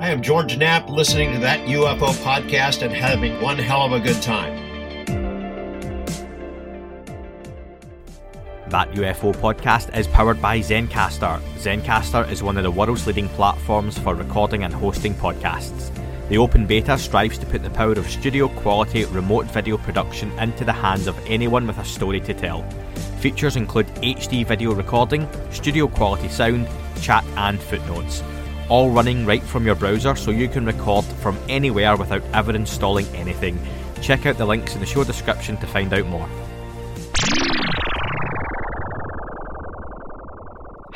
I am George Knapp listening to that UFO podcast and having one hell of a good time. That UFO podcast is powered by Zencastr. Zencastr is one of the world's leading platforms for recording and hosting podcasts. The open beta strives to put the power of studio quality remote video production into the hands of anyone with a story to tell. Features include HD video recording, studio quality sound, chat, and footnotes. All running right from your browser so you can record from anywhere without ever installing anything. Check out the links in the show description to find out more.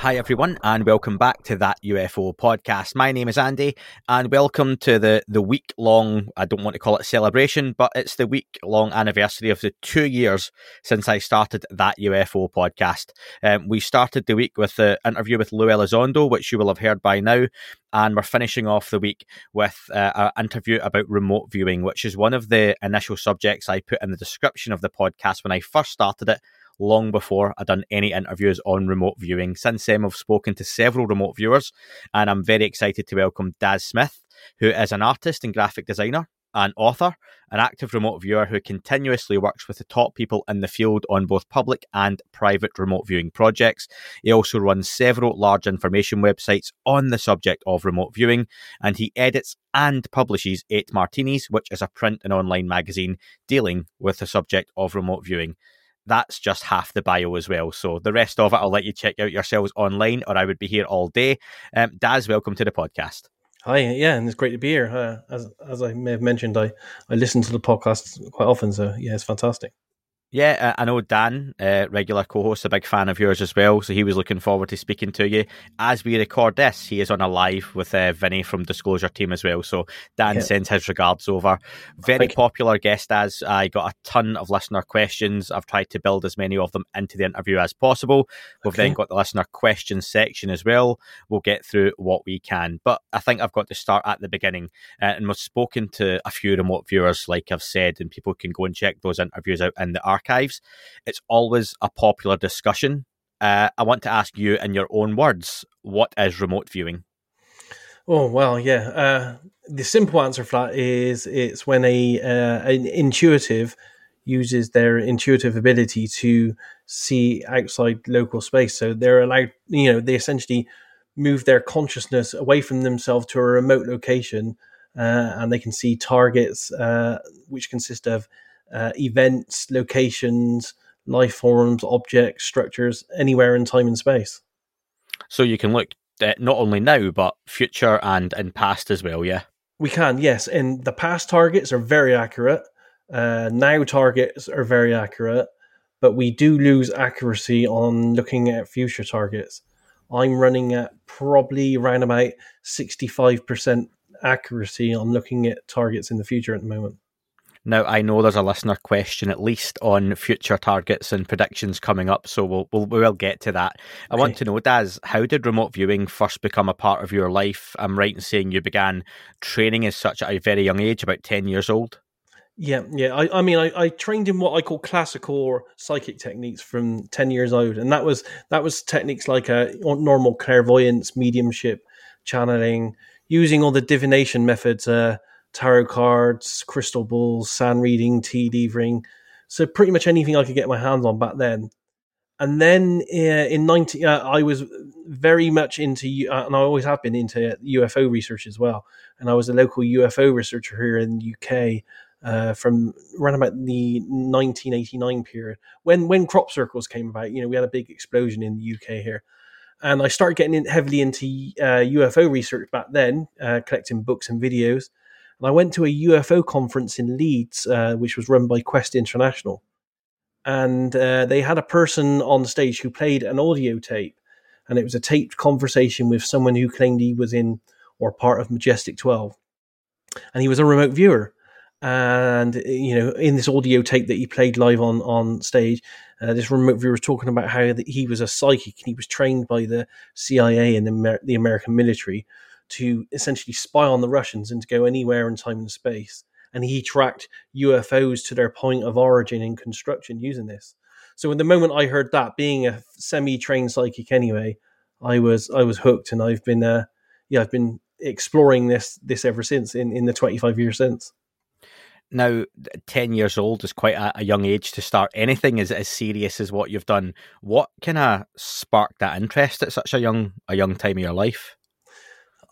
Hi, everyone, and welcome back to that UFO podcast. My name is Andy, and welcome to the, the week long, I don't want to call it celebration, but it's the week long anniversary of the two years since I started that UFO podcast. Um, we started the week with the interview with Lou Elizondo, which you will have heard by now, and we're finishing off the week with uh, an interview about remote viewing, which is one of the initial subjects I put in the description of the podcast when I first started it long before I'd done any interviews on remote viewing. Since then, I've spoken to several remote viewers, and I'm very excited to welcome Daz Smith, who is an artist and graphic designer, an author, an active remote viewer who continuously works with the top people in the field on both public and private remote viewing projects. He also runs several large information websites on the subject of remote viewing, and he edits and publishes Eight Martinis, which is a print and online magazine dealing with the subject of remote viewing that's just half the bio as well. So the rest of it, I'll let you check out yourselves online, or I would be here all day. Um, Daz, welcome to the podcast. Hi, yeah, and it's great to be here. Uh, as as I may have mentioned, I I listen to the podcast quite often, so yeah, it's fantastic. Yeah, I know Dan, uh, regular co-host, a big fan of yours as well. So he was looking forward to speaking to you. As we record this, he is on a live with uh, Vinny from Disclosure Team as well. So Dan yeah. sends his regards over. Very popular guest. As I got a ton of listener questions, I've tried to build as many of them into the interview as possible. We've okay. then got the listener questions section as well. We'll get through what we can, but I think I've got to start at the beginning. Uh, and we've spoken to a few remote viewers, like I've said, and people can go and check those interviews out in the archive archives, it's always a popular discussion. Uh, I want to ask you, in your own words, what is remote viewing? Oh well, yeah. Uh, the simple answer for that is it's when a uh, an intuitive uses their intuitive ability to see outside local space. So they're allowed, you know, they essentially move their consciousness away from themselves to a remote location, uh, and they can see targets uh, which consist of uh, events, locations, life forms, objects, structures, anywhere in time and space. So you can look at not only now, but future and in past as well, yeah? We can, yes. And the past targets are very accurate. Uh, now targets are very accurate, but we do lose accuracy on looking at future targets. I'm running at probably around about 65% accuracy on looking at targets in the future at the moment. Now, I know there's a listener question at least on future targets and predictions coming up, so we'll we'll, we'll get to that. I okay. want to know, Daz, how did remote viewing first become a part of your life? I'm right in saying you began training as such at a very young age, about 10 years old. Yeah, yeah. I, I mean, I, I trained in what I call classical or psychic techniques from ten years old, and that was that was techniques like a uh, normal clairvoyance, mediumship, channeling, using all the divination methods, uh, tarot cards, crystal balls, sand reading, tea leavering. So pretty much anything I could get my hands on back then. And then uh, in 90, uh, I was very much into, uh, and I always have been into UFO research as well. And I was a local UFO researcher here in the UK uh, from around about the 1989 period when when crop circles came about. You know, we had a big explosion in the UK here, and I started getting in heavily into uh, UFO research back then, uh, collecting books and videos. And I went to a UFO conference in Leeds, uh, which was run by Quest International. And uh, they had a person on stage who played an audio tape. And it was a taped conversation with someone who claimed he was in or part of Majestic 12. And he was a remote viewer. And, you know, in this audio tape that he played live on, on stage, uh, this remote viewer was talking about how he was a psychic and he was trained by the CIA and the, Amer- the American military to essentially spy on the Russians and to go anywhere in time and space. And he tracked UFOs to their point of origin in construction using this. So, in the moment I heard that, being a semi-trained psychic anyway, I was I was hooked, and I've been uh, yeah I've been exploring this this ever since in in the 25 years since. Now, 10 years old is quite a, a, young age to start anything as, as serious as what you've done. What kind of sparked that interest at such a young a young time of your life?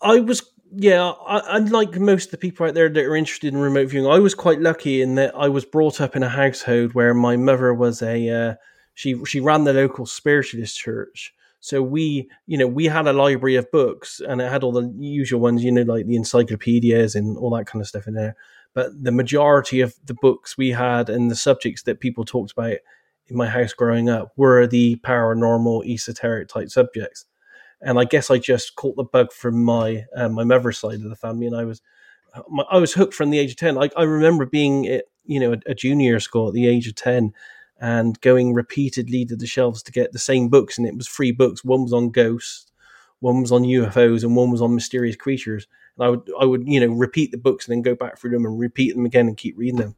I was, yeah, I, unlike most of the people out there that are interested in remote viewing, I was quite lucky in that I was brought up in a household where my mother was a, uh, she, she ran the local spiritualist church. So we, you know, we had a library of books and it had all the usual ones, you know, like the encyclopedias and all that kind of stuff in there but the majority of the books we had and the subjects that people talked about in my house growing up were the paranormal, esoteric type subjects. And I guess I just caught the bug from my uh, my mother's side of the family, and I was I was hooked from the age of ten. I, I remember being at you know a, a junior school at the age of ten, and going repeatedly to the shelves to get the same books, and it was free books. One was on ghosts, one was on UFOs, and one was on mysterious creatures. And I would I would you know repeat the books and then go back through them and repeat them again and keep reading them.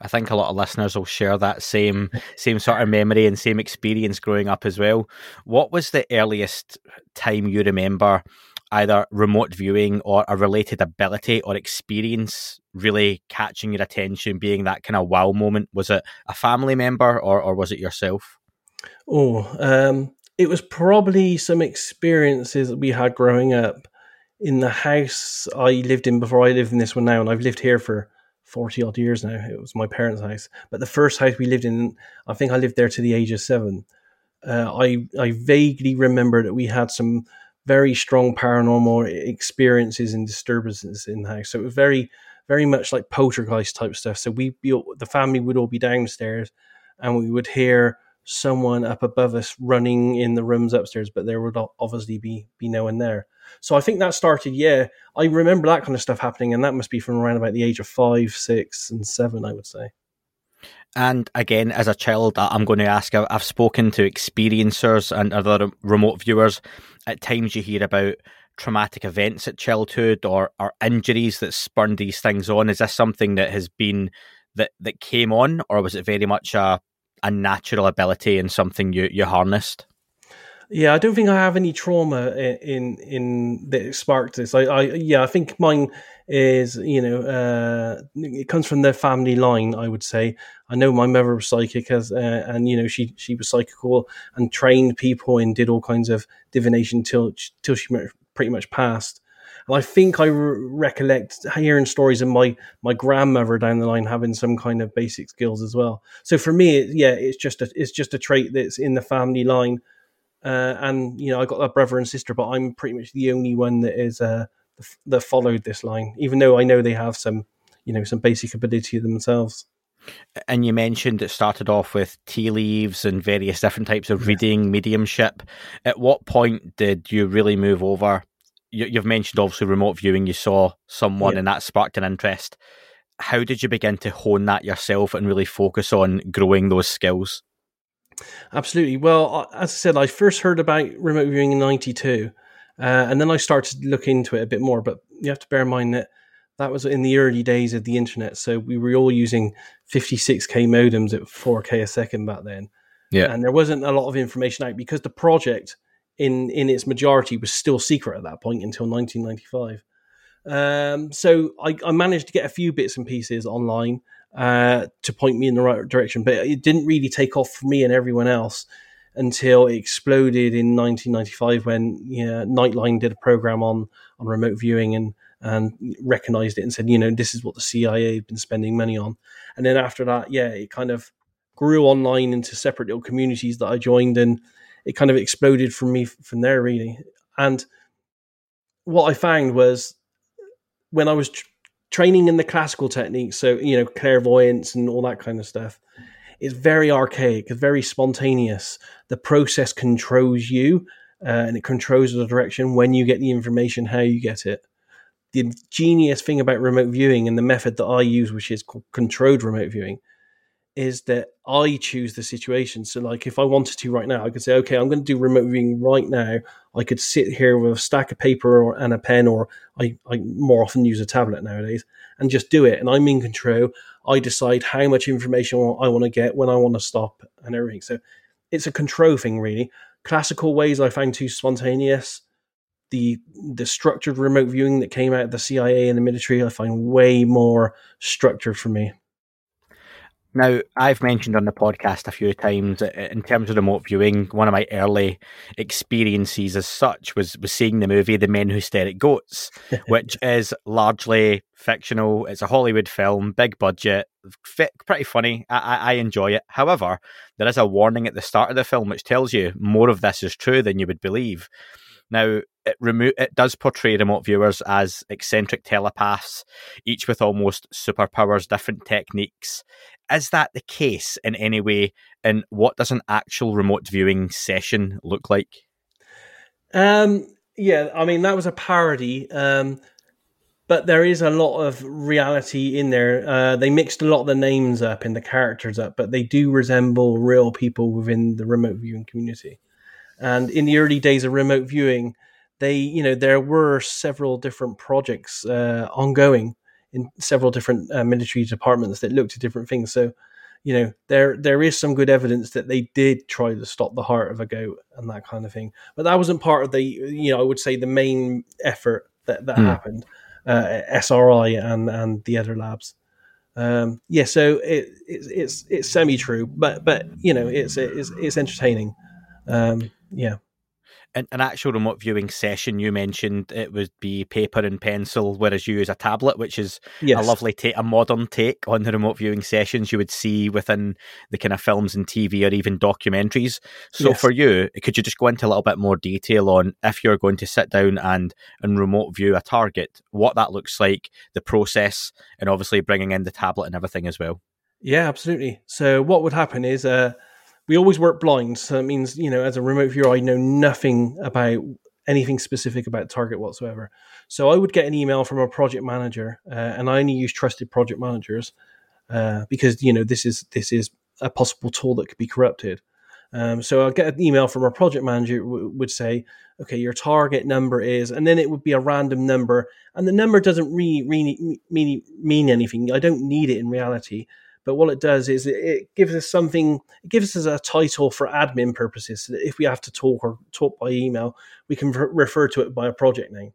I think a lot of listeners will share that same same sort of memory and same experience growing up as well. What was the earliest time you remember either remote viewing or a related ability or experience really catching your attention, being that kind of wow moment? Was it a family member or, or was it yourself? Oh, um, it was probably some experiences that we had growing up in the house I lived in before I live in this one now, and I've lived here for 40 odd years now. It was my parents' house. But the first house we lived in, I think I lived there to the age of seven. Uh, I, I vaguely remember that we had some very strong paranormal experiences and disturbances in the house. So it was very, very much like poltergeist type stuff. So we, the family would all be downstairs and we would hear someone up above us running in the rooms upstairs, but there would obviously be be no one there. So I think that started. Yeah, I remember that kind of stuff happening, and that must be from around about the age of five, six, and seven, I would say. And again, as a child, I'm going to ask. I've spoken to experiencers and other remote viewers. At times, you hear about traumatic events at childhood or, or injuries that spurned these things on. Is this something that has been that that came on, or was it very much a a natural ability and something you you harnessed? Yeah, I don't think I have any trauma in in that sparked this. I, I yeah, I think mine is you know uh, it comes from the family line. I would say I know my mother was psychic as uh, and you know she she was psychical and trained people and did all kinds of divination till till she pretty much passed. And I think I re- recollect hearing stories of my my grandmother down the line having some kind of basic skills as well. So for me, yeah, it's just a it's just a trait that's in the family line. Uh, and you know, I got a brother and sister, but I'm pretty much the only one that is uh, that followed this line. Even though I know they have some, you know, some basic ability themselves. And you mentioned it started off with tea leaves and various different types of reading, mediumship. At what point did you really move over you, have mentioned obviously remote viewing. You saw someone, yeah. and that sparked an interest. How did you begin to hone that yourself and really focus on growing those skills? Absolutely. Well, as I said, I first heard about remote viewing in '92, uh, and then I started to look into it a bit more. But you have to bear in mind that that was in the early days of the internet, so we were all using 56k modems at 4k a second back then. Yeah, and there wasn't a lot of information out because the project in in its majority was still secret at that point until 1995. Um, so I, I, managed to get a few bits and pieces online uh, to point me in the right direction, but it didn't really take off for me and everyone else until it exploded in 1995 when you know, Nightline did a program on on remote viewing and and recognized it and said, you know, this is what the CIA had been spending money on. And then after that, yeah, it kind of grew online into separate little communities that I joined and it kind of exploded from me from there really. And what I found was when I was training in the classical techniques, so you know clairvoyance and all that kind of stuff, it's very archaic, very spontaneous. The process controls you, uh, and it controls the direction when you get the information, how you get it. The genius thing about remote viewing and the method that I use, which is called controlled remote viewing, is that I choose the situation. So, like, if I wanted to right now, I could say, okay, I'm going to do remote viewing right now. I could sit here with a stack of paper or, and a pen, or I, I more often use a tablet nowadays, and just do it. And I'm in control. I decide how much information I want to get, when I want to stop, and everything. So, it's a control thing, really. Classical ways I find too spontaneous. the the structured remote viewing that came out of the CIA and the military, I find way more structured for me. Now, I've mentioned on the podcast a few times uh, in terms of remote viewing, one of my early experiences as such was, was seeing the movie The Men Who Stare at Goats, which is largely fictional. It's a Hollywood film, big budget, fit, pretty funny. I, I enjoy it. However, there is a warning at the start of the film which tells you more of this is true than you would believe. Now, it remo- it does portray remote viewers as eccentric telepaths, each with almost superpowers, different techniques. Is that the case in any way? And what does an actual remote viewing session look like? Um, yeah, I mean that was a parody, um, but there is a lot of reality in there. Uh, they mixed a lot of the names up and the characters up, but they do resemble real people within the remote viewing community. And in the early days of remote viewing, they, you know, there were several different projects uh, ongoing in several different uh, military departments that looked at different things. So, you know, there there is some good evidence that they did try to stop the heart of a goat and that kind of thing. But that wasn't part of the, you know, I would say the main effort that that mm. happened. Uh, SRI and and the other labs. Um, yeah, so it, it, it's it's semi true, but but you know, it's it's it's entertaining. Um, yeah an, an actual remote viewing session, you mentioned it would be paper and pencil, whereas you use a tablet, which is yes. a lovely take, a modern take on the remote viewing sessions you would see within the kind of films and TV or even documentaries. So yes. for you, could you just go into a little bit more detail on if you're going to sit down and and remote view a target, what that looks like, the process, and obviously bringing in the tablet and everything as well? Yeah, absolutely. So what would happen is. Uh, we always work blind. So it means, you know, as a remote viewer, I know nothing about anything specific about target whatsoever. So I would get an email from a project manager, uh, and I only use trusted project managers uh, because you know this is this is a possible tool that could be corrupted. Um, so I'll get an email from a project manager w- would say, okay, your target number is, and then it would be a random number, and the number doesn't really, really mean, mean anything. I don't need it in reality. But what it does is it, gives us something, it gives us a title for admin purposes. So that if we have to talk or talk by email, we can refer to it by a project name.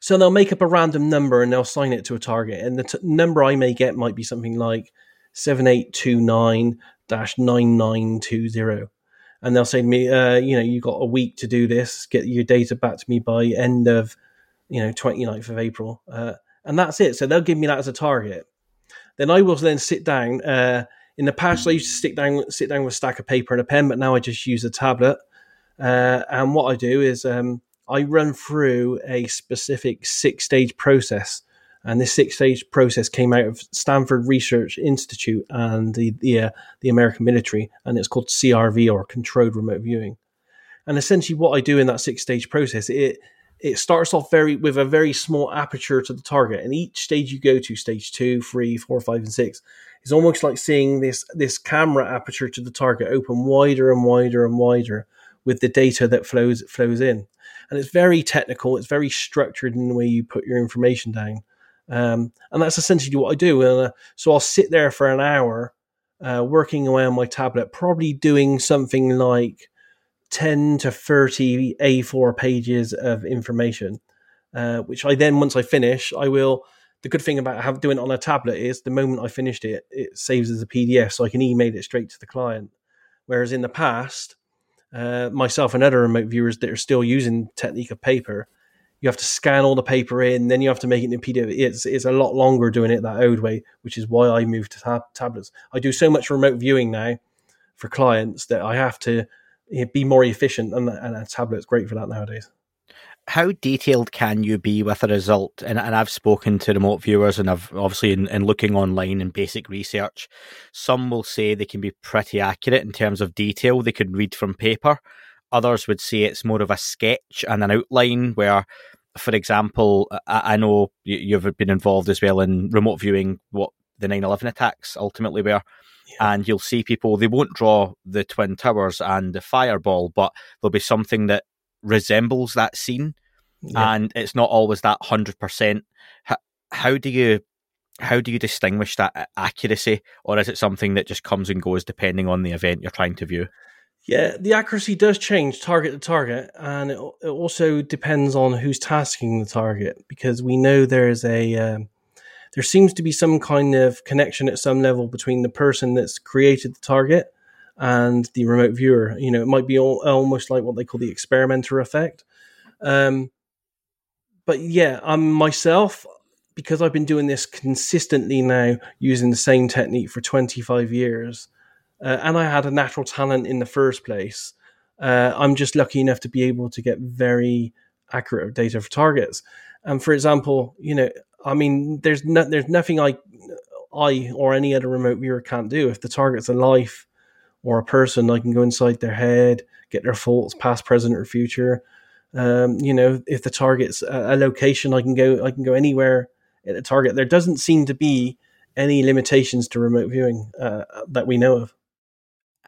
So they'll make up a random number and they'll sign it to a target. And the t- number I may get might be something like 7829 9920 and they'll say to me, uh, you know, you got a week to do this. Get your data back to me by end of, you know, 29th of April, uh, and that's it. So they'll give me that as a target. Then I will then sit down. Uh, in the past, I used to sit down, sit down with a stack of paper and a pen, but now I just use a tablet. Uh, and what I do is um, I run through a specific six stage process. And this six stage process came out of Stanford Research Institute and the the, uh, the American military, and it's called CRV or Controlled Remote Viewing. And essentially, what I do in that six stage process, it it starts off very with a very small aperture to the target, and each stage you go to, stage two, three, four, five, and six, is almost like seeing this this camera aperture to the target open wider and wider and wider with the data that flows flows in, and it's very technical. It's very structured in the way you put your information down, um, and that's essentially what I do. And uh, so I'll sit there for an hour, uh, working away on my tablet, probably doing something like 10 to 30 A4 pages of information, uh, which I then, once I finish, I will. The good thing about have, doing it on a tablet is the moment I finished it, it saves as a PDF, so I can email it straight to the client. Whereas in the past, uh, myself and other remote viewers that are still using technique of paper, you have to scan all the paper in, then you have to make it in PDF. It's it's a lot longer doing it that old way, which is why I moved to tab- tablets. I do so much remote viewing now for clients that I have to be more efficient, and, and a tablet's great for that nowadays. How detailed can you be with a result? And, and I've spoken to remote viewers, and I've obviously in, in looking online and basic research, some will say they can be pretty accurate in terms of detail. They could read from paper. Others would say it's more of a sketch and an outline where for example, I, know you've been involved as well in remote viewing what the 9 11 attacks ultimately were and you'll see people they won't draw the twin towers and the fireball but there'll be something that resembles that scene. Yeah. and it's not always that 100% how, how do you how do you distinguish that accuracy? Or is it something that just comes and goes depending on the event you're trying to view? Yeah, the accuracy does change target to target, and it, it also depends on who's tasking the target because we know there's a um, there seems to be some kind of connection at some level between the person that's created the target and the remote viewer. You know, it might be all, almost like what they call the experimenter effect. Um, but yeah, I'm myself because I've been doing this consistently now using the same technique for 25 years, uh, and I had a natural talent in the first place. Uh, I'm just lucky enough to be able to get very accurate data for targets. And for example, you know, I mean, there's no, there's nothing I I or any other remote viewer can't do. If the target's a life or a person, I can go inside their head, get their thoughts, past, present, or future. Um, you know, if the target's a, location, I can go I can go anywhere at a target. There doesn't seem to be any limitations to remote viewing uh, that we know of.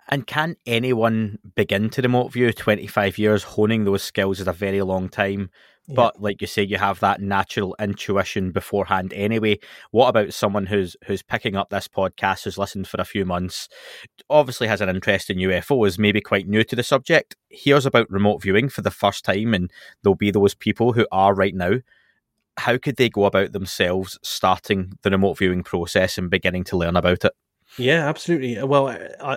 And can anyone begin to remote view? 25 years honing those skills is a very long time. But yeah. like you say, you have that natural intuition beforehand anyway. What about someone who's who's picking up this podcast, who's listened for a few months, obviously has an interest in UFOs, maybe quite new to the subject, hears about remote viewing for the first time, and there'll be those people who are right now. How could they go about themselves starting the remote viewing process and beginning to learn about it? Yeah, absolutely. Well,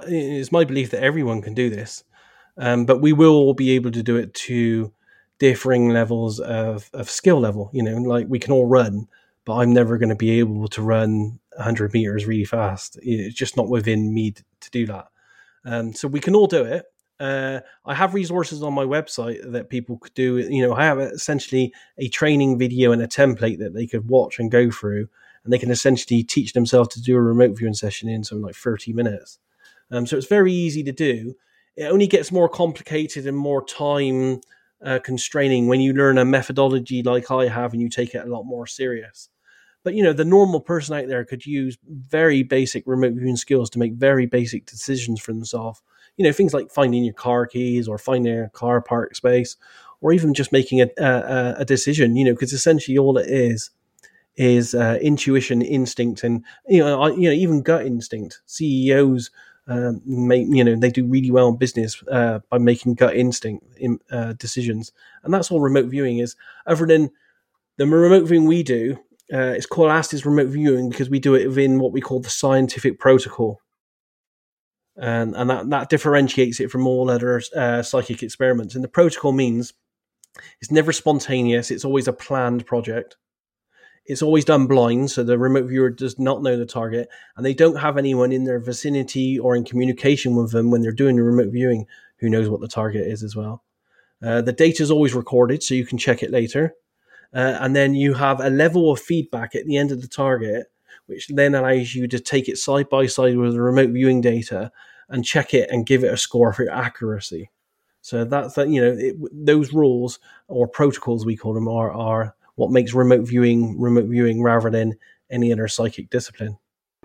it's my belief that everyone can do this, um, but we will all be able to do it to differing levels of, of skill level. You know, like we can all run, but I'm never going to be able to run 100 meters really fast. It's just not within me to, to do that. Um, so we can all do it. Uh, I have resources on my website that people could do. You know, I have essentially a training video and a template that they could watch and go through, and they can essentially teach themselves to do a remote viewing session in something like 30 minutes. Um, so it's very easy to do. It only gets more complicated and more time uh, constraining when you learn a methodology like I have and you take it a lot more serious. But you know, the normal person out there could use very basic remote viewing skills to make very basic decisions for themselves. You know, things like finding your car keys or finding a car park space, or even just making a, a, a decision. You know, because essentially all it is is uh, intuition, instinct, and you know, you know, even gut instinct. CEOs um, make you know they do really well in business uh, by making gut instinct in, uh, decisions, and that's all remote viewing is. Other than the remote viewing we do, uh, it's called ASTIS remote viewing because we do it within what we call the scientific protocol, and and that that differentiates it from all other uh, psychic experiments. And the protocol means it's never spontaneous; it's always a planned project. It's always done blind, so the remote viewer does not know the target, and they don't have anyone in their vicinity or in communication with them when they're doing the remote viewing who knows what the target is as well. Uh, the data is always recorded, so you can check it later. Uh, and then you have a level of feedback at the end of the target, which then allows you to take it side by side with the remote viewing data and check it and give it a score for accuracy. So that's that. You know, it, those rules or protocols we call them are are what makes remote viewing remote viewing rather than any other psychic discipline.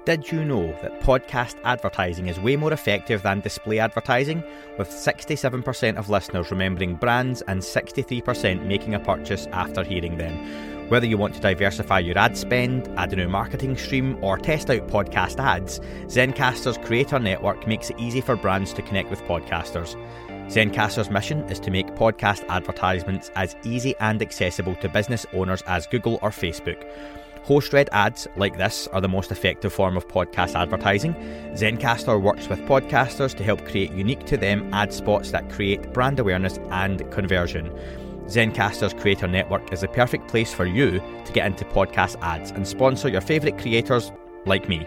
Did you know that podcast advertising is way more effective than display advertising, with 67% of listeners remembering brands and 63% making a purchase after hearing them? Whether you want to diversify your ad spend, add a new marketing stream, or test out podcast ads, Zencastr's Creator Network makes it easy for brands to connect with podcasters. Zencastr's mission is to make podcast advertisements as easy and accessible to business owners as Google or Facebook. Host read ads like this are the most effective form of podcast advertising. Zencastr works with podcasters to help create unique to them ad spots that create brand awareness and conversion. Zencastr's Creator Network is the perfect place for you to get into podcast ads and sponsor your favourite creators like me.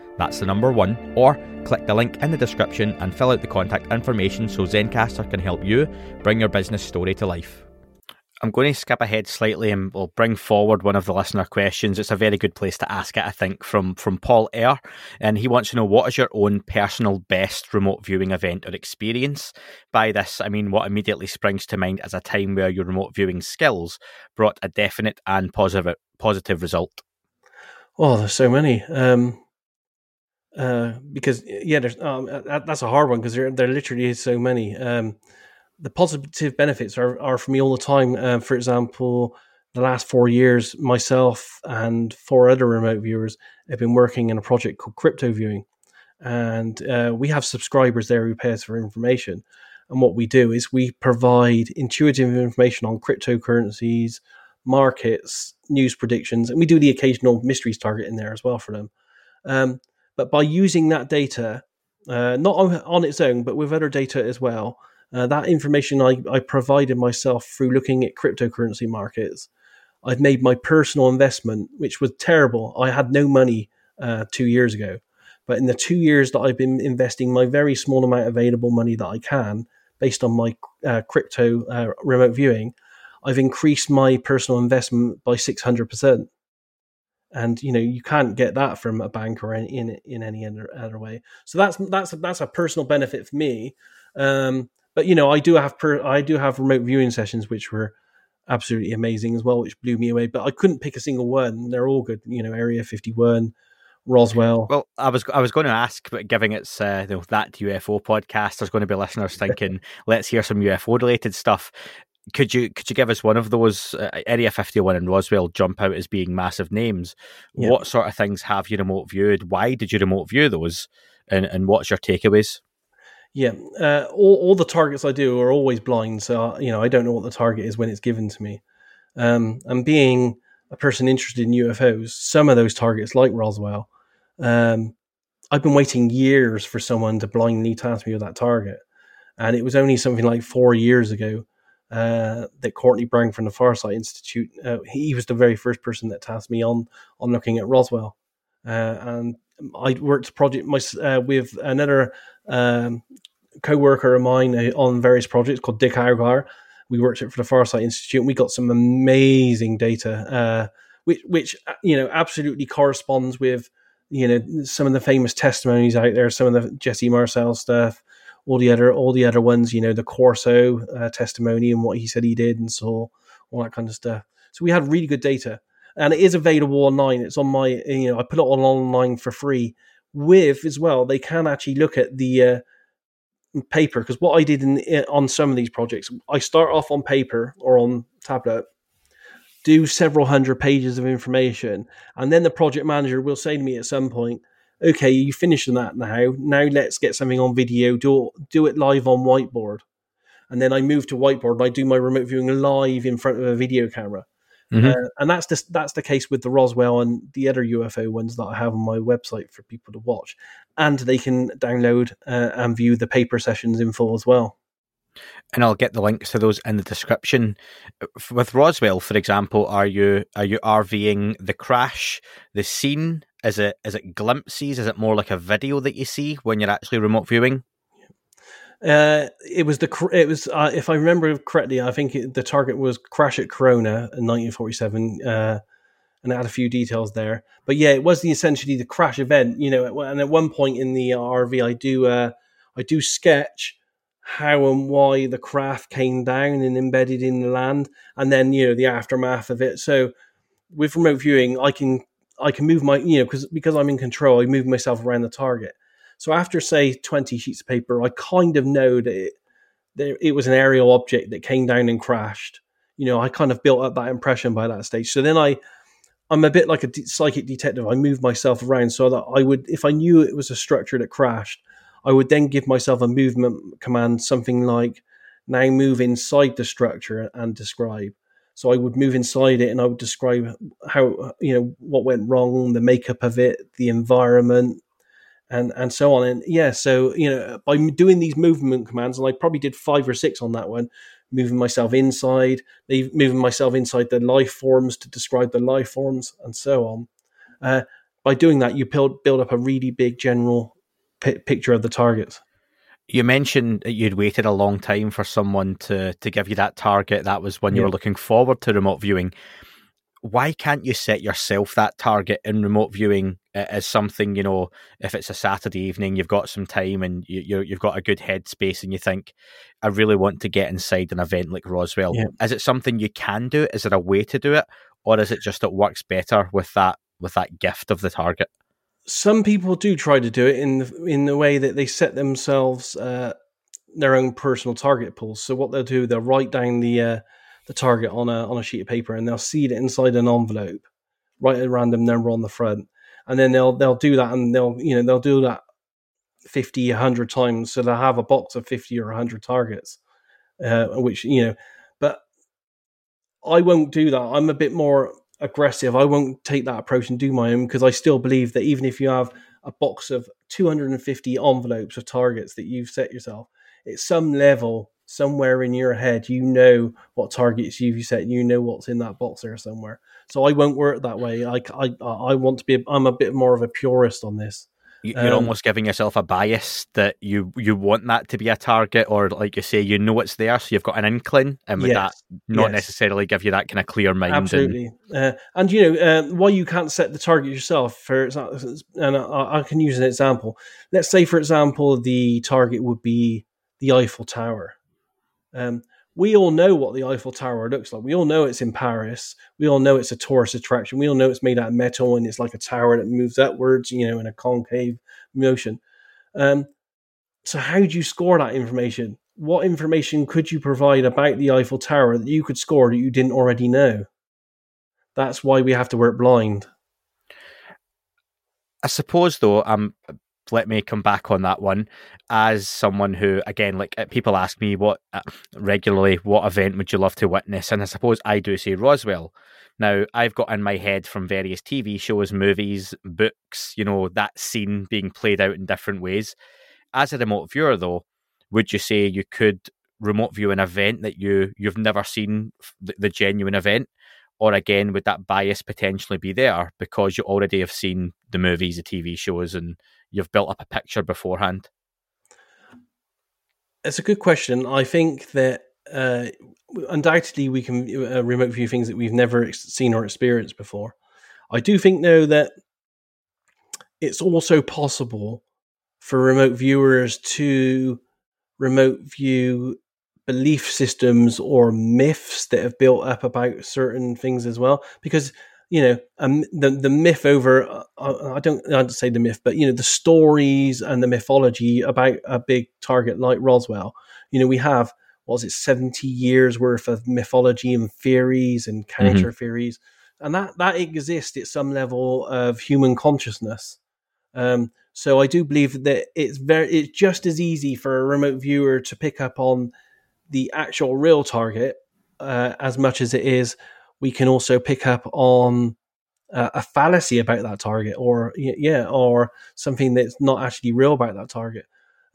that's the number one, or click the link in the description and fill out the contact information so Zencastr can help you bring your business story to life. I'm going to skip ahead slightly and we'll bring forward one of the listener questions. It's a very good place to ask it, I think, from from Paul Air, and he wants to know what is your own personal best remote viewing event or experience. By this, I mean what immediately springs to mind as a time where your remote viewing skills brought a definite and positive positive result. Oh, there's so many. Um, uh, because yeah, there's um, that, that's a hard one because there there literally is so many. Um, the positive benefits are, are for me all the time. Uh, for example, the last four years, myself and four other remote viewers have been working in a project called Crypto Viewing, and uh, we have subscribers there who pay us for information. And what we do is we provide intuitive information on cryptocurrencies, markets, news predictions, and we do the occasional mysteries target in there as well for them. Um, but by using that data, uh, not on, on, its own, but with other data as well, uh, that information I, I provided myself through looking at cryptocurrency markets. I've made my personal investment, which was terrible. I had no money uh, two years ago. But in the two years that I've been investing my very small amount of available money that I can, based on my uh, crypto uh, remote viewing, I've increased my personal investment by 600%. And you know you can't get that from a bank or in in, in any other, other way. So that's that's that's a personal benefit for me. Um, but you know, I do have per, I do have remote viewing sessions which were absolutely amazing as well, which blew me away. But I couldn't pick a single one. They're all good. You know, Area Fifty One, Roswell. Well, I was I was going to ask, but giving it's uh, you know, that UFO podcast, there's going to be listeners thinking, let's hear some UFO related stuff. Could you could you give us one of those? Uh, Area Fifty One and Roswell jump out as being massive names. Yeah. What sort of things have you remote viewed? Why did you remote view those? And and what's your takeaways? Yeah, uh, all, all the targets I do are always blind, so you know I don't know what the target is when it's given to me. Um, and being a person interested in UFOs, some of those targets, like Roswell, um, I've been waiting years for someone to blindly task me with that target, and it was only something like four years ago uh, that Courtney Brown from the Farsight Institute, uh, he was the very first person that tasked me on on looking at Roswell, uh, and I worked project my, uh, with another um, co-worker of mine uh, on various projects called Dick Allgire. We worked it for the Farsight Institute, and we got some amazing data, uh, which, which uh, you know absolutely corresponds with you know some of the famous testimonies out there, some of the Jesse Marcel stuff, all the other all the other ones, you know, the Corso uh, testimony and what he said he did and saw, all that kind of stuff. So we had really good data, and it is available online. It's on my you know I put it on online for free with as well. They can actually look at the uh, paper because what I did in, in, on some of these projects, I start off on paper or on tablet, do several hundred pages of information, and then the project manager will say to me at some point, "Okay, you finished that now. Now let's get something on video. Do do it live on whiteboard." And then I move to whiteboard and I do my remote viewing live in front of a video camera. Mm-hmm. Uh, and that's the, that's the case with the Roswell and the other UFO ones that I have on my website for people to watch. And they can download uh, and view the paper sessions in full as well. And I'll get the links to those in the description. With Roswell, for example, are you are you RVing the crash, the scene? Is it is it glimpses? Is it more like a video that you see when you're actually remote viewing? Uh, it was the it was uh, if I remember correctly, I think it, the target was crash at Corona in 1947, uh, and it had a few details there. But yeah, it was the essentially the crash event, you know. And at one point in the RV, I do uh, I do sketch how and why the craft came down and embedded in the land, and then you know the aftermath of it. So with remote viewing, I can I can move my you know because because I'm in control, I move myself around the target. So after say 20 sheets of paper, I kind of know that it, that it was an aerial object that came down and crashed. You know, I kind of built up that impression by that stage. So then I, I'm a bit like a de- psychic detective. I move myself around so that I would, if I knew it was a structure that crashed, I would then give myself a movement command, something like now move inside the structure and describe. So I would move inside it and I would describe how, you know, what went wrong, the makeup of it, the environment, and and so on. And yeah, so you know, by doing these movement commands, and I probably did five or six on that one, moving myself inside, moving myself inside the life forms to describe the life forms, and so on. Uh, by doing that, you build build up a really big general p- picture of the targets. You mentioned that you'd waited a long time for someone to to give you that target. That was when you were looking forward to remote viewing. Why can't you set yourself that target in remote viewing as something you know? If it's a Saturday evening, you've got some time and you, you you've got a good headspace, and you think, "I really want to get inside an event like Roswell." Yeah. Is it something you can do? Is there a way to do it, or is it just it works better with that with that gift of the target? Some people do try to do it in the, in the way that they set themselves uh, their own personal target pools. So what they'll do, they'll write down the uh, the target on a on a sheet of paper and they'll seed it inside an envelope, write a random number on the front, and then they'll they'll do that and they'll you know they'll do that 50 100 times. So they'll have a box of 50 or 100 targets uh, which you know but i won't do that. I'm a bit more aggressive. I won't take that approach and do my own because i still believe that even if you have a box of 250 envelopes of targets that you've set yourself at some level somewhere in your head you know what targets you've set you know what's in that box there somewhere. So i won't work that way. I i, I want to be i'm a bit more of a purist on this You're Um, almost giving yourself a bias that you you want that to be a target, or like you say, you know it's there, so you've got an inkling, and with that, not yes. necessarily give you that kind of clear mind. and- Absolutely, uh, and you know uh, why you can't set the target yourself. For and I, I can use an example. Let's say, for example, the target would be the Eiffel Tower. Um, we all know what the Eiffel Tower looks like. We all know it's in Paris. We all know it's a tourist attraction. We all know it's made out of metal and it's like a tower that moves upwards, you know, in a concave motion. Um, so, how do you score that information? What information could you provide about the Eiffel Tower that you could score that you didn't already know? That's why we have to work blind. I suppose though, um, let me come back on that one as someone who, again, like uh, people ask me what uh, regularly, what event would you love to witness, and I suppose I do say Roswell. Now, I've got in my head from various TV shows, movies, books, you know, that scene being played out in different ways. As a remote viewer, though, would you say you could remote view an event that you you've never seen, the, the genuine event, or again, would that bias potentially be there because you already have seen the movies, the TV shows, and you've built up a picture beforehand? It's a good question. I think that uh, undoubtedly we can uh, remote view things that we've never ex- seen or experienced before. I do think, though, that it's also possible for remote viewers to remote view belief systems or myths that have built up about certain things as well. Because you know, um, the the myth over uh, I don't I don't say the myth, but you know, the stories and the mythology about a big target like Roswell. You know, we have what was it seventy years worth of mythology and theories and counter theories, and that that exists at some level of human consciousness. Um, so I do believe that it's very it's just as easy for a remote viewer to pick up on the actual real target uh, as much as it is we can also pick up on uh, a fallacy about that target or yeah or something that's not actually real about that target.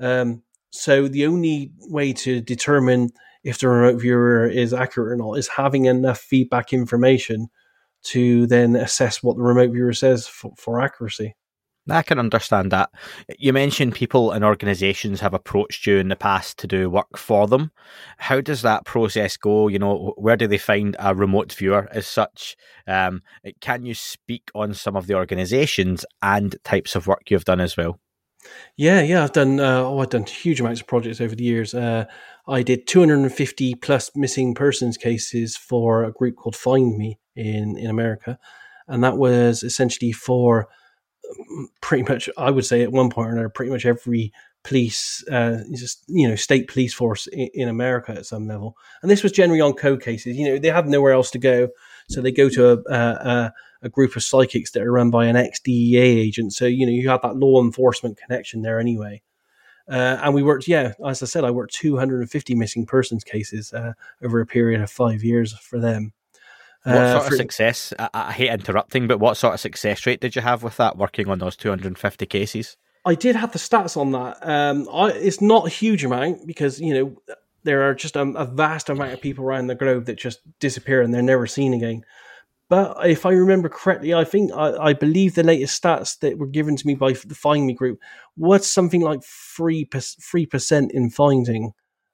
Um, so the only way to determine if the remote viewer is accurate or not is having enough feedback information to then assess what the remote viewer says for, for accuracy I can understand that. You mentioned people and organisations have approached you in the past to do work for them. How does that process go? You know, where do they find a remote viewer as such? Um, can you speak on some of the organisations and types of work you've done as well? Yeah, yeah, I've done. Uh, oh, I've done huge amounts of projects over the years. Uh, I did 250 plus missing persons cases for a group called Find Me in in America, and that was essentially for pretty much. I would say at one point or another, pretty much every police, uh, just you know, state police force in, in America at some level. And this was generally on code cases. You know, they have nowhere else to go, so they go to a, a, a group of psychics that are run by an ex DEA agent. So you know you have that law enforcement connection there anyway. Uh, and we worked, yeah, as I said, I worked 250 missing persons cases uh, over a period of five years for them. What Uh, sort of success? I, I hate interrupting, but what sort of success rate did you have with that working on those 250 cases? I did have the stats on that. Um, I, it's not a huge amount because you know there are just a, a vast amount of people around the globe that just disappear and they're never seen again. but if I remember correctly, I think I, I, believe the latest stats that were given to me by the Find Me group was something like three three percent in finding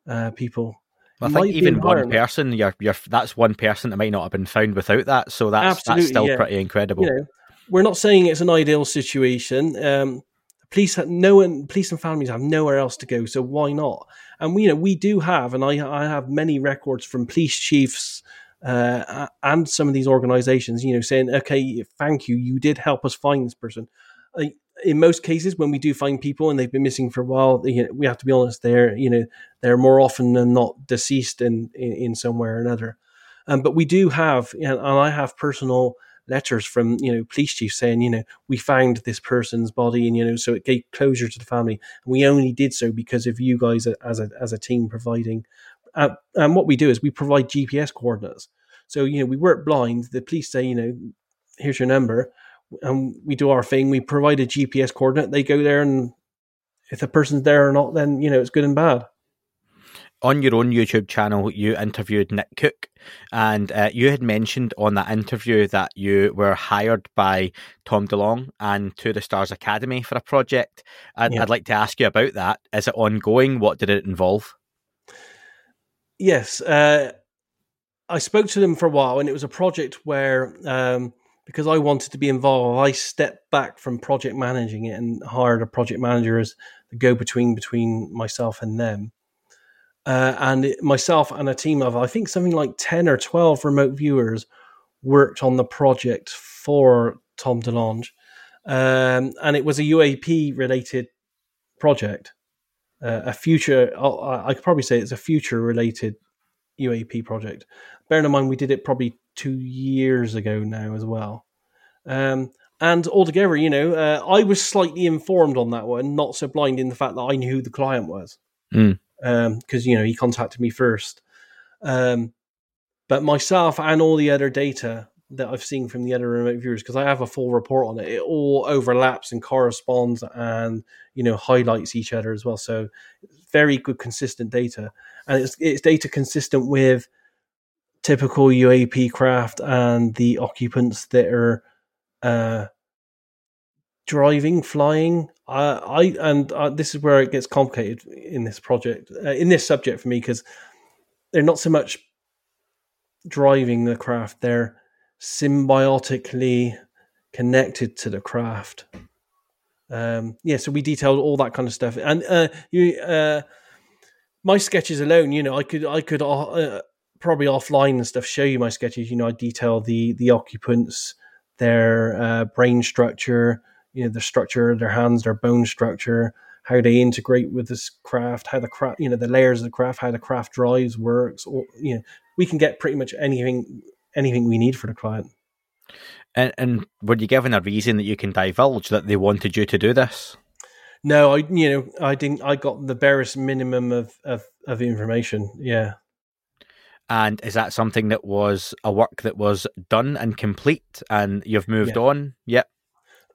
uh, people. I think even one person, you're, you're, that's one person that might not have been found without that. So that's, that's still yeah. pretty incredible. You know, we're not saying it's an ideal situation. Um, police, no one, police and families have nowhere else to go, so why not? And we, you know, we do have, and I, I have many records from police chiefs uh, and some of these organisations, you know, saying, "Okay, thank you, you did help us find this person." In most cases, when we do find people and they've been missing for a while, you know, we have to be honest. They're you know they're more often than not deceased in in, in somewhere or another. Um, but we do have, you know, and I have personal letters from you know police chiefs saying you know we found this person's body and you know so it gave closure to the family and we only did so because of you guys as a as a team providing uh, and what we do is we provide GPS coordinates so you know we work blind the police say you know here's your number and we do our thing. We provide a GPS coordinate. They go there, and if the person's there or not, then you know it's good and bad. On your own YouTube channel, you interviewed Nick Cook, and uh, you had mentioned on that interview that you were hired by Tom DeLonge and To the Stars Academy for a project. I'd, yeah. I'd like to ask you about that. Is it ongoing? What did it involve? Yes, uh, I spoke to them for a while, and it was a project where um, because I wanted to be involved, I stepped back from project managing it and hired a project manager as the go between between myself and them. Uh, and it, myself and a team of, I think, something like 10 or 12 remote viewers worked on the project for Tom DeLonge. Um, and it was a UAP related project, uh, a future, I, I could probably say it's a future related UAP project. Bearing in mind, we did it probably two years ago now as well. Um, and altogether, you know, uh, I was slightly informed on that one, not so blind in the fact that I knew who the client was. Because, mm. um, you know, he contacted me first. Um, but myself and all the other data that I've seen from the other remote viewers, because I have a full report on it, it all overlaps and corresponds and, you know, highlights each other as well. So very good, consistent data. And it's, it's data consistent with typical UAP craft and the occupants that are uh, driving, flying. Uh, I and uh, this is where it gets complicated in this project, uh, in this subject for me, because they're not so much driving the craft; they're symbiotically connected to the craft. Um, yeah, so we detailed all that kind of stuff, and uh, you, uh, my sketches alone, you know, I could, I could probably offline and stuff show you my sketches. You know, I detail the the occupants, their uh, brain structure, you know, the structure, their hands, their bone structure, how they integrate with this craft, how the craft, you know, the layers of the craft, how the craft drives works. Or you know, we can get pretty much anything anything we need for the client. And, and were you given a reason that you can divulge that they wanted you to do this? No, I you know I didn't. I got the barest minimum of of, of information. Yeah. And is that something that was a work that was done and complete, and you've moved yeah. on? Yep.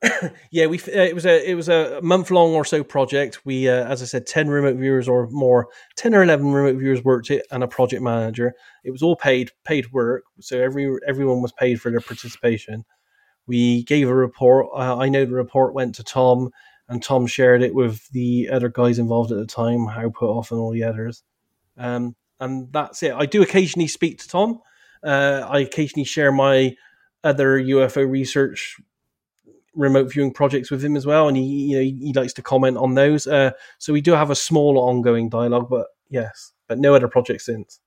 yeah, we uh, it was a it was a month long or so project. We, uh, as I said, ten remote viewers or more, ten or eleven remote viewers worked it, and a project manager. It was all paid paid work, so every everyone was paid for their participation. We gave a report. Uh, I know the report went to Tom, and Tom shared it with the other guys involved at the time, Hal Puthoff and all the others. Um, and that's it. I do occasionally speak to Tom. Uh, I occasionally share my other UFO research remote viewing projects with him as well, and he you know he, he likes to comment on those. Uh, so we do have a small ongoing dialogue, but yes, but no other projects since.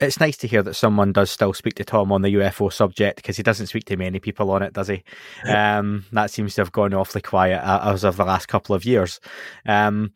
It's nice to hear that someone does still speak to Tom on the UFO subject because he doesn't speak to many people on it, does he? Um, that seems to have gone awfully quiet uh, as of the last couple of years. Um,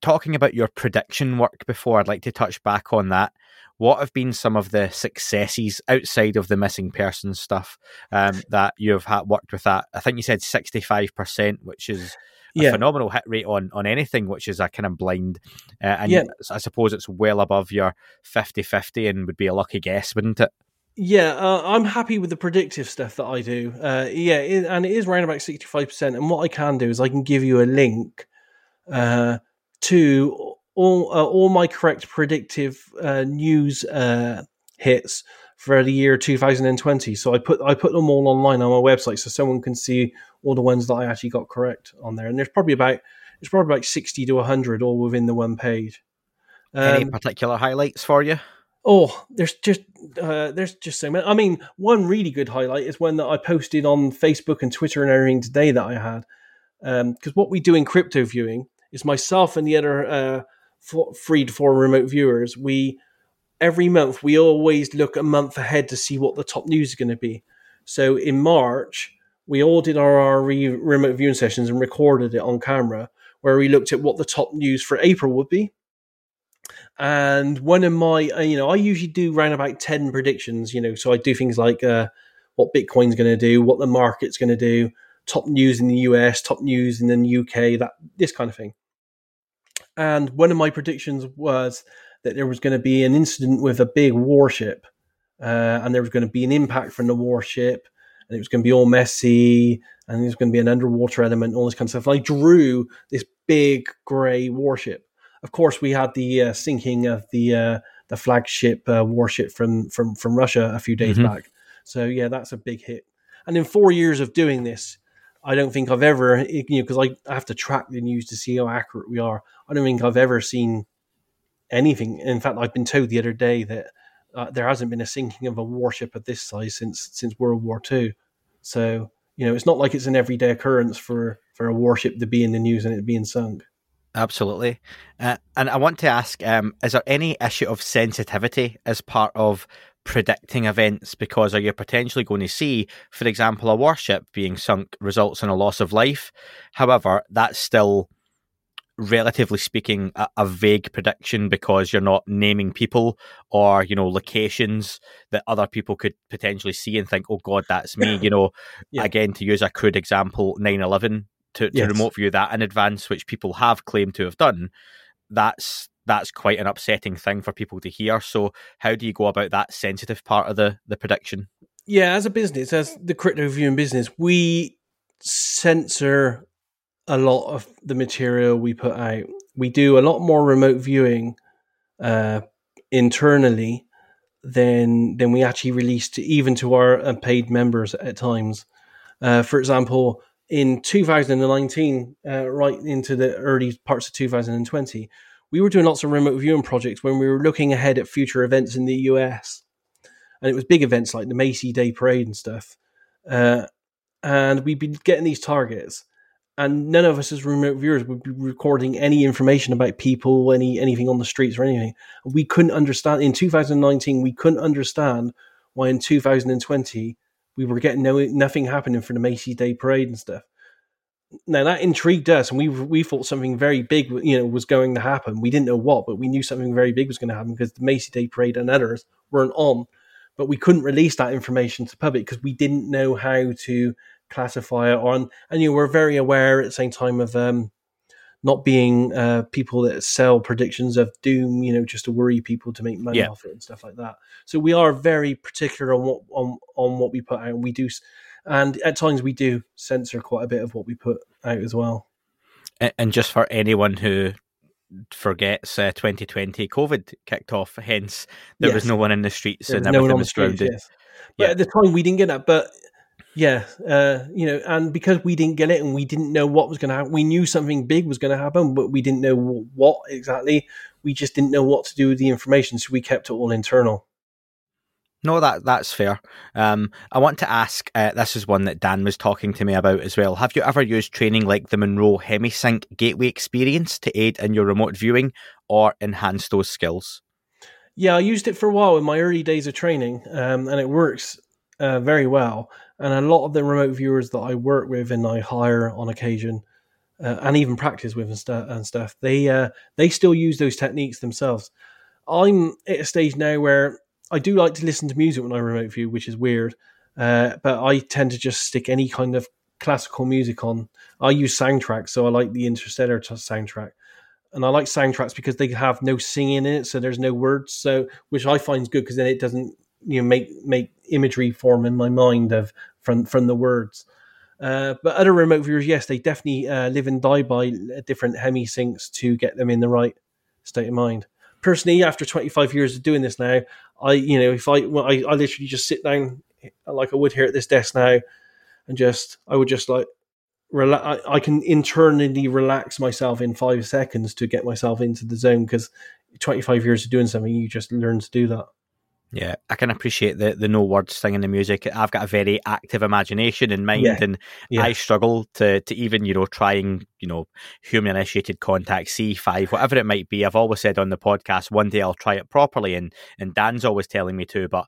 talking about your prediction work before, I'd like to touch back on that. What have been some of the successes outside of the missing persons stuff um, that you've had worked with? That I think you said sixty five percent, which is a yeah. phenomenal hit rate on on anything, which is a kind of blind. Uh, and yeah. I suppose it's well above your 50-50 and would be a lucky guess, wouldn't it? Yeah, uh, I'm happy with the predictive stuff that I do. Uh, yeah, it, and it is around about 65%. And what I can do is I can give you a link uh, to all uh, all my correct predictive uh, news uh, hits for the year 2020. So I put I put them all online on my website so someone can see all the ones that I actually got correct on there. And there's probably about it's probably like 60 to 100 all within the one page. Um, Any particular highlights for you? Oh, there's just uh, there's just so many. I mean, one really good highlight is one that I posted on Facebook and Twitter and everything today that I had. Because um, what we do in crypto viewing is myself and the other uh, freed for remote viewers. We every month we always look a month ahead to see what the top news is going to be. So in March, we all did our, our remote viewing sessions and recorded it on camera, where we looked at what the top news for April would be and one of my, uh, you know, I usually do around about 10 predictions, you know, so I do things like uh, what Bitcoin's going to do, what the market's going to do, top news in the US, top news in the UK, that this kind of thing. And one of my predictions was that there was going to be an incident with a big warship, uh, and there was going to be an impact from the warship, and it was going to be all messy, and there's going to be an underwater element, all this kind of stuff. And I drew this big grey warship, of course, we had the uh, sinking of the uh, the flagship uh, warship from from from Russia a few days mm-hmm. back. So yeah, that's a big hit. And in four years of doing this, I don't think I've ever you know because I, I have to track the news to see how accurate we are. I don't think I've ever seen anything. In fact, I've been told the other day that uh, there hasn't been a sinking of a warship of this size since since World War II. So you know, it's not like it's an everyday occurrence for for a warship to be in the news and it being sunk. Absolutely. Uh, and I want to ask um, is there any issue of sensitivity as part of predicting events? Because are you potentially going to see, for example, a warship being sunk results in a loss of life? However, that's still relatively speaking a, a, vague prediction because you're not naming people or you know locations that other people could potentially see and think oh god that's me you know yeah. again to use a crude example 9-11 to, to yes. remote view that in advance, which people have claimed to have done, that's that's quite an upsetting thing for people to hear. So, how do you go about that sensitive part of the the prediction? Yeah, as a business, as the crypto viewing business, we censor a lot of the material we put out. We do a lot more remote viewing uh, internally than than we actually release to even to our paid members at times. Uh, for example, in 2019, uh, right into the early parts of 2020, we were doing lots of remote viewing projects when we were looking ahead at future events in the US. And it was big events like the Macy Day Parade and stuff. Uh, and we'd be getting these targets. And none of us as remote viewers would be recording any information about people, any anything on the streets or anything. We couldn't understand in 2019. We couldn't understand why in 2020 we were getting no nothing happening for the Macy's Day Parade and stuff. Now that intrigued us, and we we thought something very big, you know, was going to happen. We didn't know what, but we knew something very big was going to happen because the Macy's Day Parade and others weren't on, but we couldn't release that information to public because we didn't know how to classify it on. And you were very aware at the same time of um, not being uh, people that sell predictions of doom, you know, just to worry people to make money yeah. off it and stuff like that. So we are very particular on what on on what we put out. We do, and at times we do censor quite a bit of what we put out as well. And just for anyone who forgets uh, 2020 covid kicked off hence there yes. was no one in the streets and everything no was grounded yes. yeah. at the time we didn't get that but yeah, uh, you know, and because we didn't get it and we didn't know what was going to happen, we knew something big was going to happen, but we didn't know what exactly. We just didn't know what to do with the information, so we kept it all internal. No, that that's fair. Um, I want to ask. Uh, this is one that Dan was talking to me about as well. Have you ever used training like the Monroe HemiSync Gateway experience to aid in your remote viewing or enhance those skills? Yeah, I used it for a while in my early days of training, um, and it works uh, very well. And a lot of the remote viewers that I work with and I hire on occasion, uh, and even practice with and, st- and stuff, they uh, they still use those techniques themselves. I'm at a stage now where I do like to listen to music when I remote view, which is weird, uh, but I tend to just stick any kind of classical music on. I use soundtracks, so I like the Interstellar soundtrack and I like soundtracks because they have no singing in it, so there's no words. So which I find is good because then it doesn't you know make make imagery form in my mind of from from the words. Uh, but other remote viewers, yes, they definitely uh, live and die by different hemi syncs to get them in the right state of mind. Personally, after 25 years of doing this now, I, you know, if I, well, I, I literally just sit down like I would here at this desk now, and just, I would just like, relax. I, I can internally relax myself in five seconds to get myself into the zone because 25 years of doing something, you just learn to do that. Yeah, I can appreciate the the no words thing in the music. I've got a very active imagination in mind, Yeah. and Yeah. I struggle to to even you know trying you know human initiated contact CE five whatever it might be. I've always said on the podcast one day I'll try it properly, and and Dan's always telling me to, but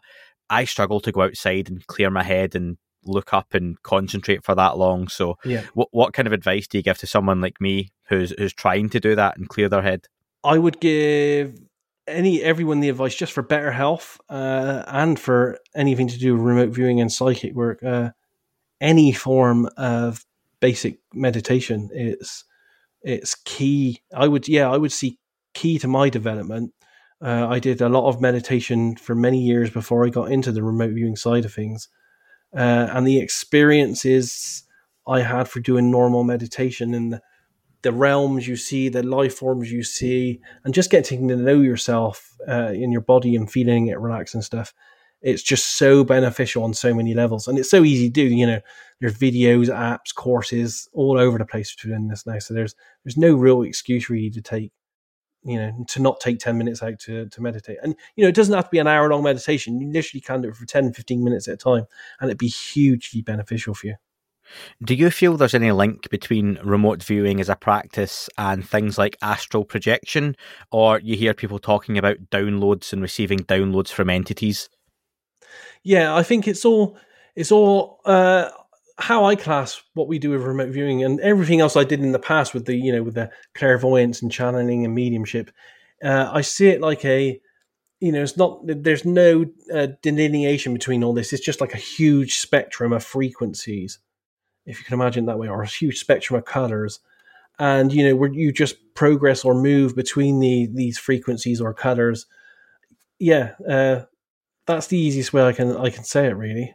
I struggle to go outside and clear my head and look up and concentrate for that long. So, Yeah. what what kind of advice do you give to someone like me who's who's trying to do that and clear their head? I would give any everyone the advice just for better health uh, and for anything to do with remote viewing and psychic work. Uh, any form of basic meditation is it's key. I would yeah I would see key to my development. Uh, I did a lot of meditation for many years before I got into the remote viewing side of things, uh, and the experiences I had for doing normal meditation and the, the realms you see, the life forms you see, and just getting to know yourself uh, in your body and feeling it relax and stuff. It's just so beneficial on so many levels, and it's so easy to do. You know, there's videos, apps, courses all over the place for doing this now. So there's there's no real excuse really to take, you know, to not take ten minutes out to to meditate. And you know, it doesn't have to be an hour long meditation. You literally can do it for 10, 15 minutes at a time, and it'd be hugely beneficial for you. Do you feel there's any link between remote viewing as a practice and things like astral projection, or you hear people talking about downloads and receiving downloads from entities? Yeah, I think it's all it's all uh, how I class what we do with remote viewing and everything else I did in the past with the you know with the clairvoyance and channeling and mediumship. Uh, I see it like a you know it's not there's no uh, delineation between all this. It's just like a huge spectrum of frequencies, if you can imagine that way, or a huge spectrum of colors. And you know where you just progress or move between the these frequencies or colors. Yeah, uh, that's the easiest way I can I can say it really.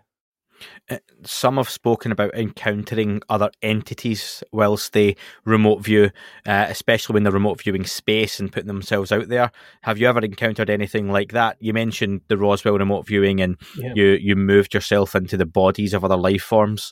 Some have spoken about encountering other entities whilst they remote view, uh, especially when they're remote viewing space and putting themselves out there. Have you ever encountered anything like that? You mentioned the Roswell remote viewing, and Yeah. you you moved yourself into the bodies of other life forms.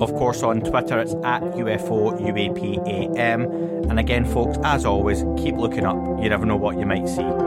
Of course, on Twitter, it's at UFO UAPAM. And again, folks, as always, keep looking up. You never know what you might see.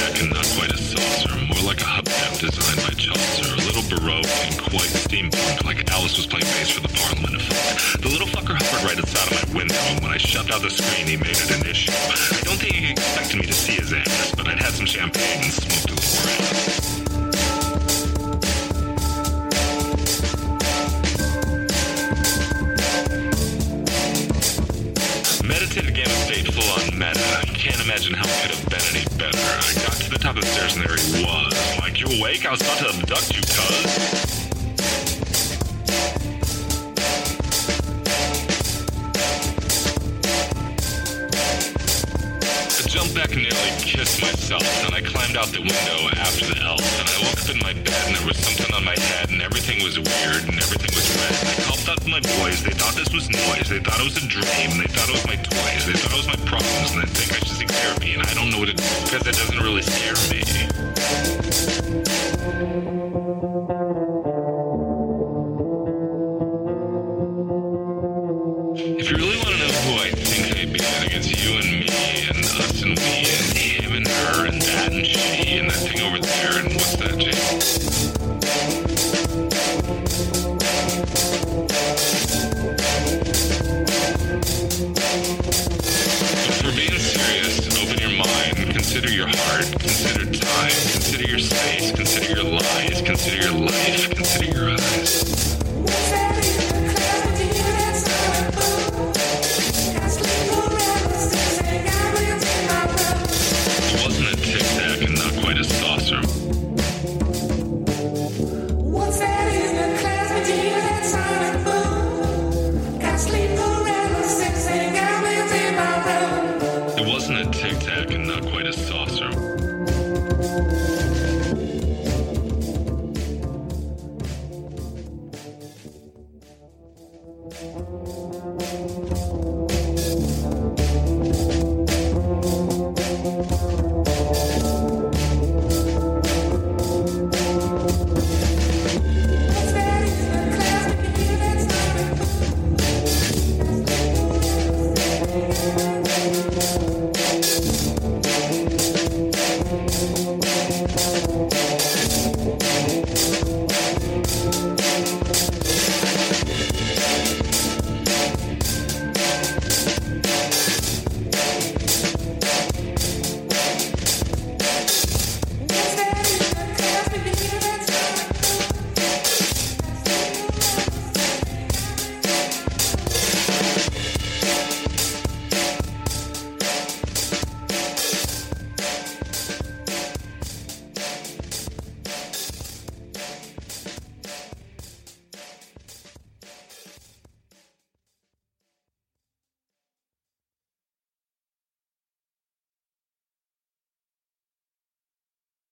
Tac and not quite a saucer, more like a hubcap designed by Chaucer, a little baroque and quite steampunk, like Alice was playing bass for the Parliament of Folk. The little fucker hovered right outside of my window, and when I shoved out the screen, he made it an issue. I don't think he expected me to see his ass, but I'd had some champagne and smoked a little grass. Meditative game of state full on meta. Can't imagine how it could have been any better. The stairs and there he was. Like, you awake? I was about to abduct you, cuz. I jumped back and nearly kissed myself, and I climbed out the window after the elf, and I woke up in my bed and there was something on my head, and everything was weird, and everything was red. And I called out to my boys, they thought this was noise, they thought it was a dream, they thought it was my toys, they thought it was my problems, and I think I should seek therapy, and I don't know what to do, because it doesn't really scare me.